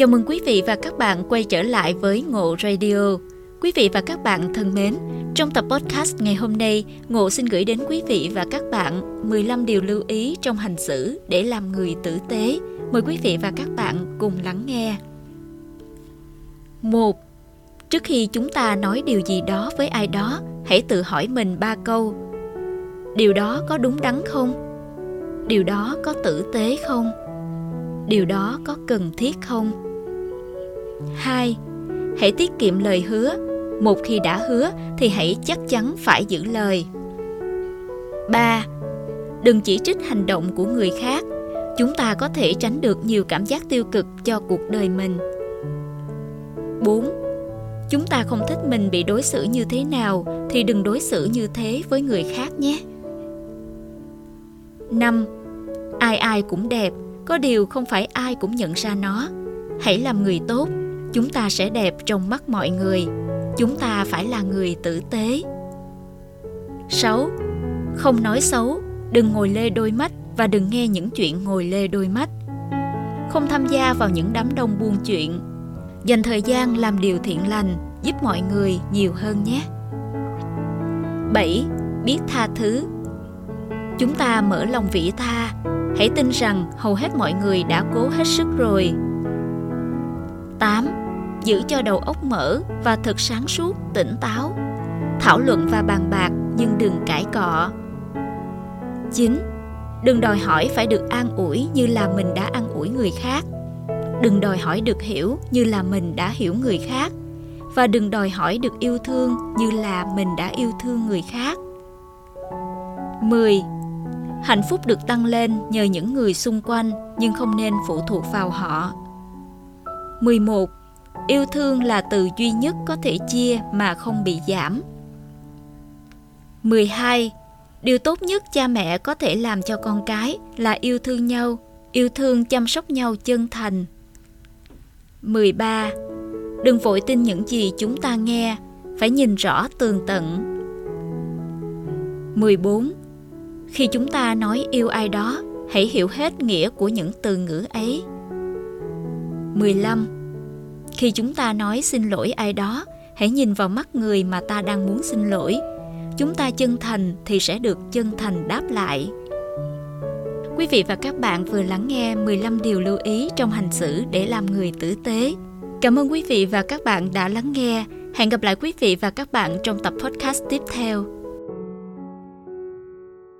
Chào mừng quý vị và các bạn quay trở lại với Ngộ Radio. Quý vị và các bạn thân mến, trong tập podcast ngày hôm nay, Ngộ xin gửi đến quý vị và các bạn 15 điều lưu ý trong hành xử để làm người tử tế. Mời quý vị và các bạn cùng lắng nghe. 1. Trước khi chúng ta nói điều gì đó với ai đó, hãy tự hỏi mình ba câu. Điều đó có đúng đắn không? Điều đó có tử tế không? Điều đó có cần thiết không? 2. Hãy tiết kiệm lời hứa. Một khi đã hứa thì hãy chắc chắn phải giữ lời. 3. Đừng chỉ trích hành động của người khác. Chúng ta có thể tránh được nhiều cảm giác tiêu cực cho cuộc đời mình. 4. Chúng ta không thích mình bị đối xử như thế nào thì đừng đối xử như thế với người khác nhé. 5. Ai ai cũng đẹp, có điều không phải ai cũng nhận ra nó. Hãy làm người tốt, chúng ta sẽ đẹp trong mắt mọi người. Chúng ta phải là người tử tế. 6. Không nói xấu, đừng ngồi lê đôi mắt và đừng nghe những chuyện ngồi lê đôi mắt. Không tham gia vào những đám đông buôn chuyện. Dành thời gian làm điều thiện lành, giúp mọi người nhiều hơn nhé. 7. Biết tha thứ. Chúng ta mở lòng vĩ tha, hãy tin rằng hầu hết mọi người đã cố hết sức rồi. 8. Giữ cho đầu óc mở và thật sáng suốt, tỉnh táo. Thảo luận và bàn bạc nhưng đừng cãi cọ. 9. Đừng đòi hỏi phải được an ủi như là mình đã an ủi người khác. Đừng đòi hỏi được hiểu như là mình đã hiểu người khác và đừng đòi hỏi được yêu thương như là mình đã yêu thương người khác. 10. Hạnh phúc được tăng lên nhờ những người xung quanh nhưng không nên phụ thuộc vào họ. 11. Yêu thương là từ duy nhất có thể chia mà không bị giảm. 12. Điều tốt nhất cha mẹ có thể làm cho con cái là yêu thương nhau, yêu thương chăm sóc nhau chân thành. 13. Đừng vội tin những gì chúng ta nghe, phải nhìn rõ tường tận. 14. Khi chúng ta nói yêu ai đó, hãy hiểu hết nghĩa của những từ ngữ ấy. 15. Khi chúng ta nói xin lỗi ai đó, hãy nhìn vào mắt người mà ta đang muốn xin lỗi. Chúng ta chân thành thì sẽ được chân thành đáp lại. Quý vị và các bạn vừa lắng nghe 15 điều lưu ý trong hành xử để làm người tử tế. Cảm ơn quý vị và các bạn đã lắng nghe. Hẹn gặp lại quý vị và các bạn trong tập podcast tiếp theo.